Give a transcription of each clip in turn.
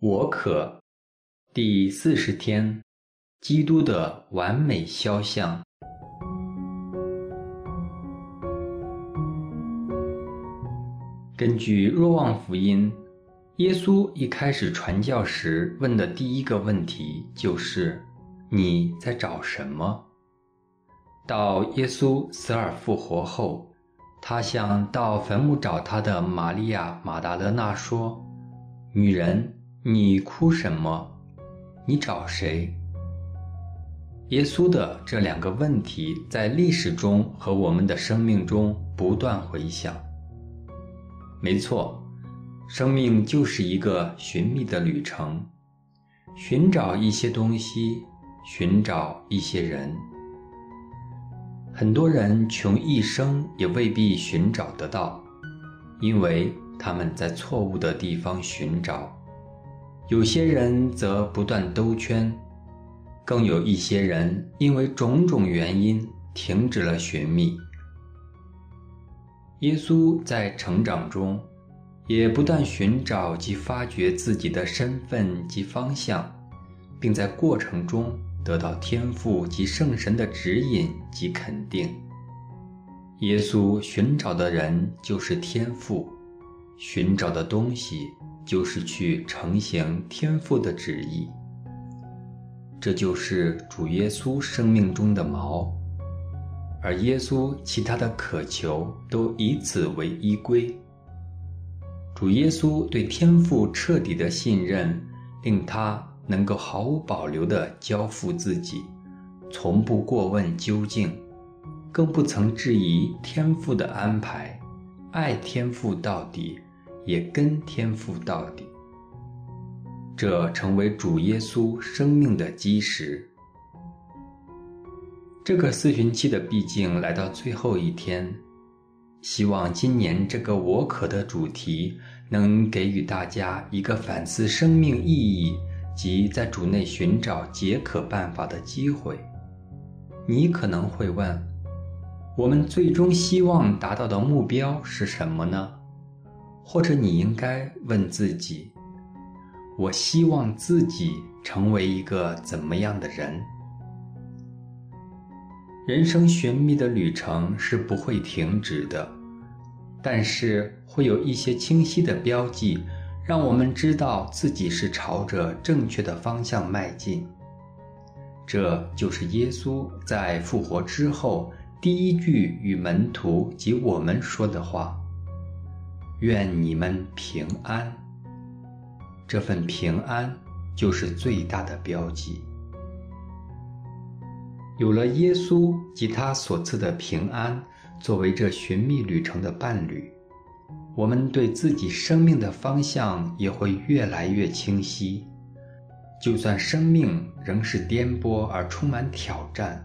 我可，第四十天，基督的完美肖像。根据若望福音，耶稣一开始传教时问的第一个问题就是：“你在找什么？”到耶稣死而复活后，他向到坟墓找他的玛利亚·马达勒纳说：“女人，你哭什么？你找谁？”耶稣的这两个问题在历史中和我们的生命中不断回响。没错，生命就是一个寻觅的旅程，寻找一些东西，寻找一些人。很多人穷一生也未必寻找得到，因为他们在错误的地方寻找；有些人则不断兜圈，更有一些人因为种种原因停止了寻觅。耶稣在成长中，也不断寻找及发掘自己的身份及方向，并在过程中得到天赋及圣神的指引及肯定。耶稣寻找的人就是天赋，寻找的东西就是去成行天父的旨意。这就是主耶稣生命中的锚。而耶稣其他的渴求都以此为依归。主耶稣对天父彻底的信任，令他能够毫无保留地交付自己，从不过问究竟，更不曾质疑天父的安排，爱天父到底，也跟天父到底。这成为主耶稣生命的基石。这个四旬期的毕竟来到最后一天，希望今年这个“我可”的主题能给予大家一个反思生命意义及在主内寻找解渴办法的机会。你可能会问：我们最终希望达到的目标是什么呢？或者你应该问自己：我希望自己成为一个怎么样的人？人生寻觅的旅程是不会停止的，但是会有一些清晰的标记，让我们知道自己是朝着正确的方向迈进。这就是耶稣在复活之后第一句与门徒及我们说的话：“愿你们平安。”这份平安就是最大的标记。有了耶稣及他所赐的平安作为这寻觅旅程的伴侣，我们对自己生命的方向也会越来越清晰。就算生命仍是颠簸而充满挑战，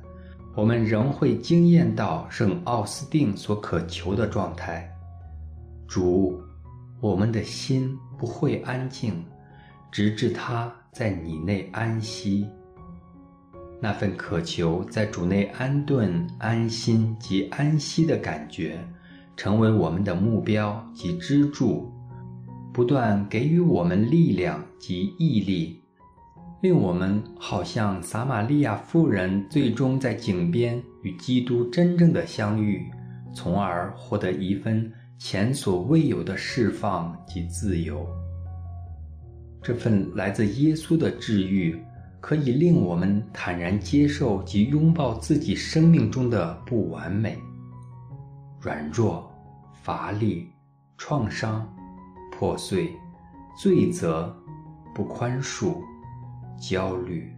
我们仍会惊艳到圣奥斯定所渴求的状态：主，我们的心不会安静，直至他在你内安息。那份渴求在主内安顿、安心及安息的感觉，成为我们的目标及支柱，不断给予我们力量及毅力，令我们好像撒玛利亚妇人最终在井边与基督真正的相遇，从而获得一份前所未有的释放及自由。这份来自耶稣的治愈。可以令我们坦然接受及拥抱自己生命中的不完美、软弱、乏力、创伤、破碎、罪责、不宽恕、焦虑，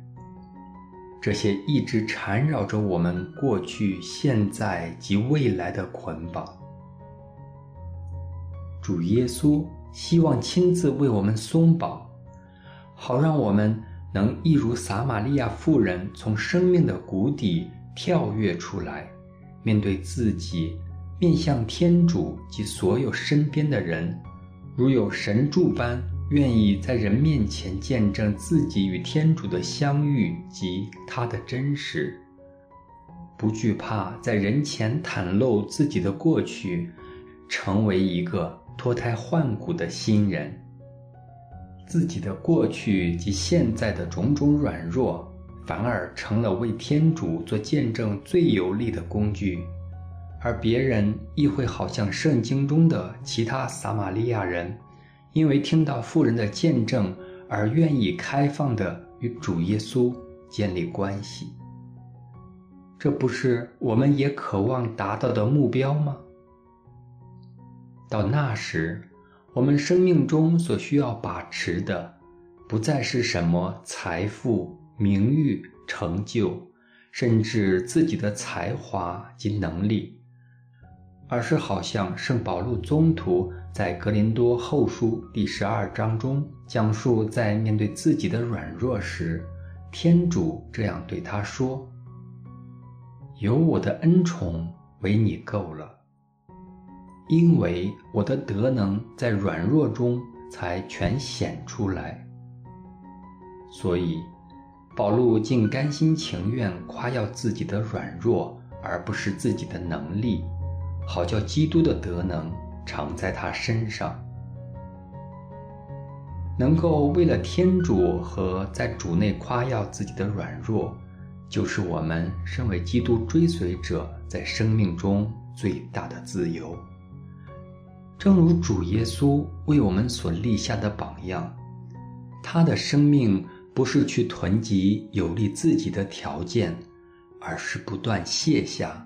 这些一直缠绕着我们过去、现在及未来的捆绑。主耶稣希望亲自为我们松绑，好让我们。能一如撒玛利亚妇人从生命的谷底跳跃出来，面对自己，面向天主及所有身边的人，如有神助般愿意在人面前见证自己与天主的相遇及他的真实，不惧怕在人前袒露自己的过去，成为一个脱胎换骨的新人。自己的过去及现在的种种软弱，反而成了为天主做见证最有力的工具，而别人亦会好像圣经中的其他撒玛利亚人，因为听到富人的见证而愿意开放的与主耶稣建立关系。这不是我们也渴望达到的目标吗？到那时，我们生命中所需要把持的，不再是什么财富、名誉、成就，甚至自己的才华及能力，而是好像圣保禄宗徒在格林多后书第十二章中讲述，在面对自己的软弱时，天主这样对他说：“有我的恩宠为你够了。”因为我的德能在软弱中才全显出来，所以保禄竟甘心情愿夸耀自己的软弱，而不是自己的能力，好叫基督的德能常在他身上，能够为了天主和在主内夸耀自己的软弱，就是我们身为基督追随者在生命中最大的自由。正如主耶稣为我们所立下的榜样，他的生命不是去囤积有利自己的条件，而是不断卸下，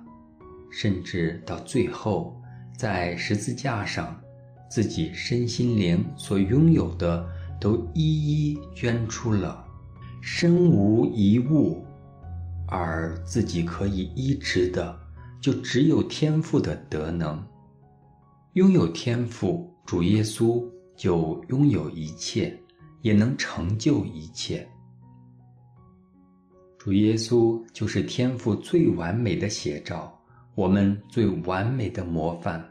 甚至到最后，在十字架上，自己身心灵所拥有的都一一捐出了，身无一物，而自己可以医治的，就只有天赋的德能。拥有天赋，主耶稣就拥有一切，也能成就一切。主耶稣就是天赋最完美的写照，我们最完美的模范。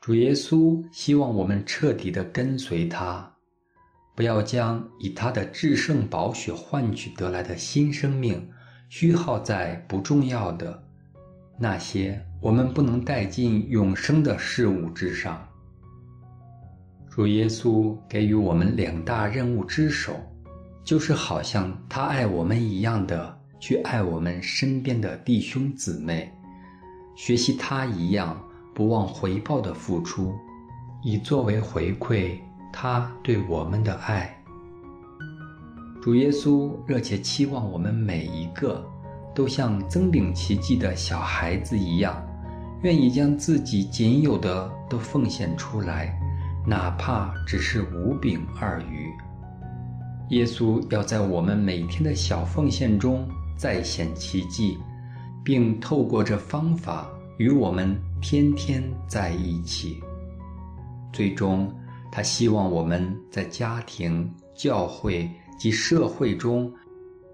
主耶稣希望我们彻底的跟随他，不要将以他的至圣宝血换取得来的新生命虚耗在不重要的那些。我们不能带进永生的事物之上。主耶稣给予我们两大任务之首，就是好像他爱我们一样的去爱我们身边的弟兄姊妹，学习他一样不忘回报的付出，以作为回馈他对我们的爱。主耶稣热切期望我们每一个都像增领奇迹的小孩子一样。愿意将自己仅有的都奉献出来，哪怕只是五饼二鱼。耶稣要在我们每天的小奉献中再显奇迹，并透过这方法与我们天天在一起。最终，他希望我们在家庭、教会及社会中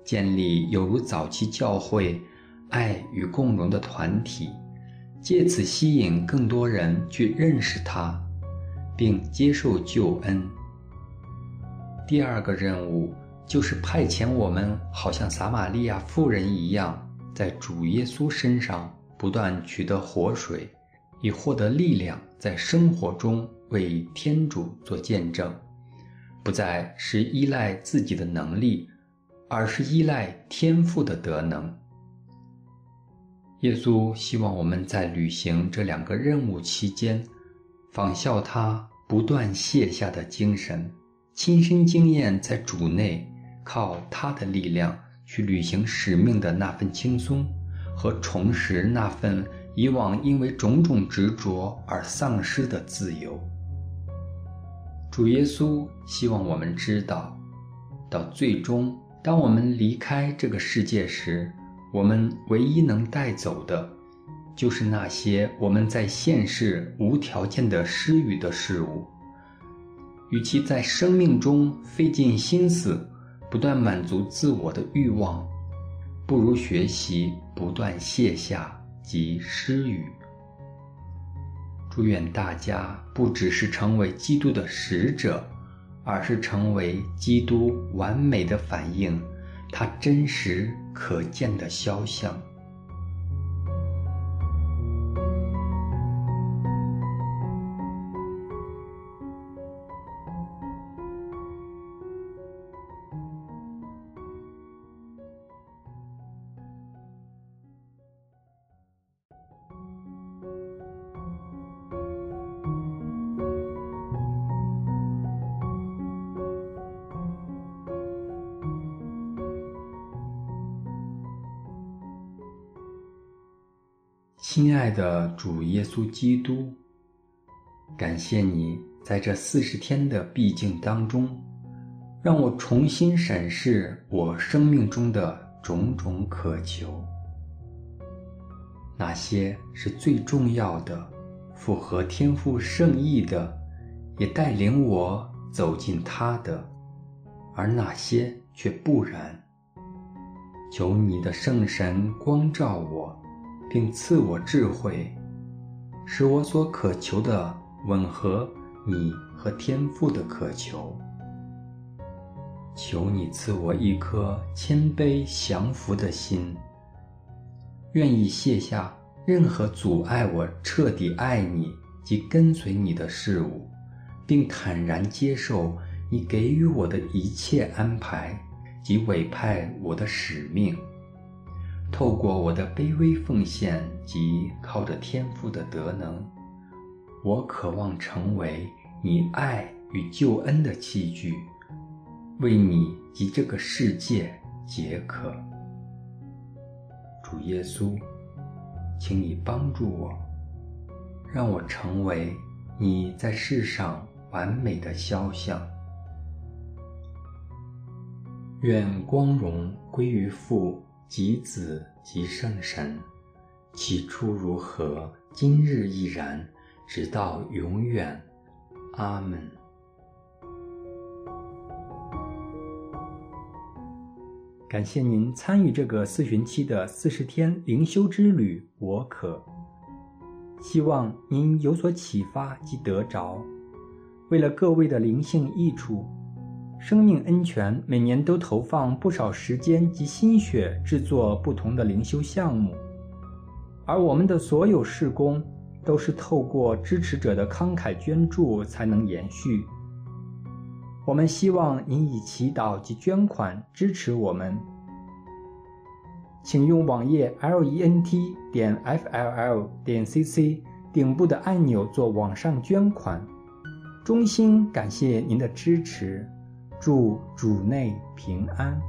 建立有如早期教会爱与共荣的团体。借此吸引更多人去认识他，并接受救恩。第二个任务就是派遣我们，好像撒玛利亚妇人一样，在主耶稣身上不断取得活水，以获得力量，在生活中为天主做见证，不再是依赖自己的能力，而是依赖天赋的德能。耶稣希望我们在履行这两个任务期间，仿效他不断卸下的精神，亲身经验在主内靠他的力量去履行使命的那份轻松，和重拾那份以往因为种种执着而丧失的自由。主耶稣希望我们知道，到最终，当我们离开这个世界时。我们唯一能带走的，就是那些我们在现世无条件的施予的事物。与其在生命中费尽心思，不断满足自我的欲望，不如学习不断卸下及施予。祝愿大家不只是成为基督的使者，而是成为基督完美的反应。他真实可见的肖像。亲爱的主耶稣基督，感谢你在这四十天的闭境当中，让我重新审视我生命中的种种渴求，哪些是最重要的、符合天父圣意的，也带领我走进他的，而哪些却不然。求你的圣神光照我。并赐我智慧，使我所渴求的吻合你和天父的渴求。求你赐我一颗谦卑降服的心，愿意卸下任何阻碍我彻底爱你及跟随你的事物，并坦然接受你给予我的一切安排及委派我的使命。透过我的卑微奉献及靠着天赋的德能，我渴望成为你爱与救恩的器具，为你及这个世界解渴。主耶稣，请你帮助我，让我成为你在世上完美的肖像。愿光荣归于父。及子及圣神，起初如何，今日亦然，直到永远。阿门。感谢您参与这个四旬期的四十天灵修之旅，我可希望您有所启发及得着。为了各位的灵性益处。生命恩泉每年都投放不少时间及心血制作不同的灵修项目，而我们的所有事工都是透过支持者的慷慨捐助才能延续。我们希望您以祈祷及捐款支持我们，请用网页 lent 点 fll 点 cc 顶部的按钮做网上捐款。衷心感谢您的支持。祝主内平安。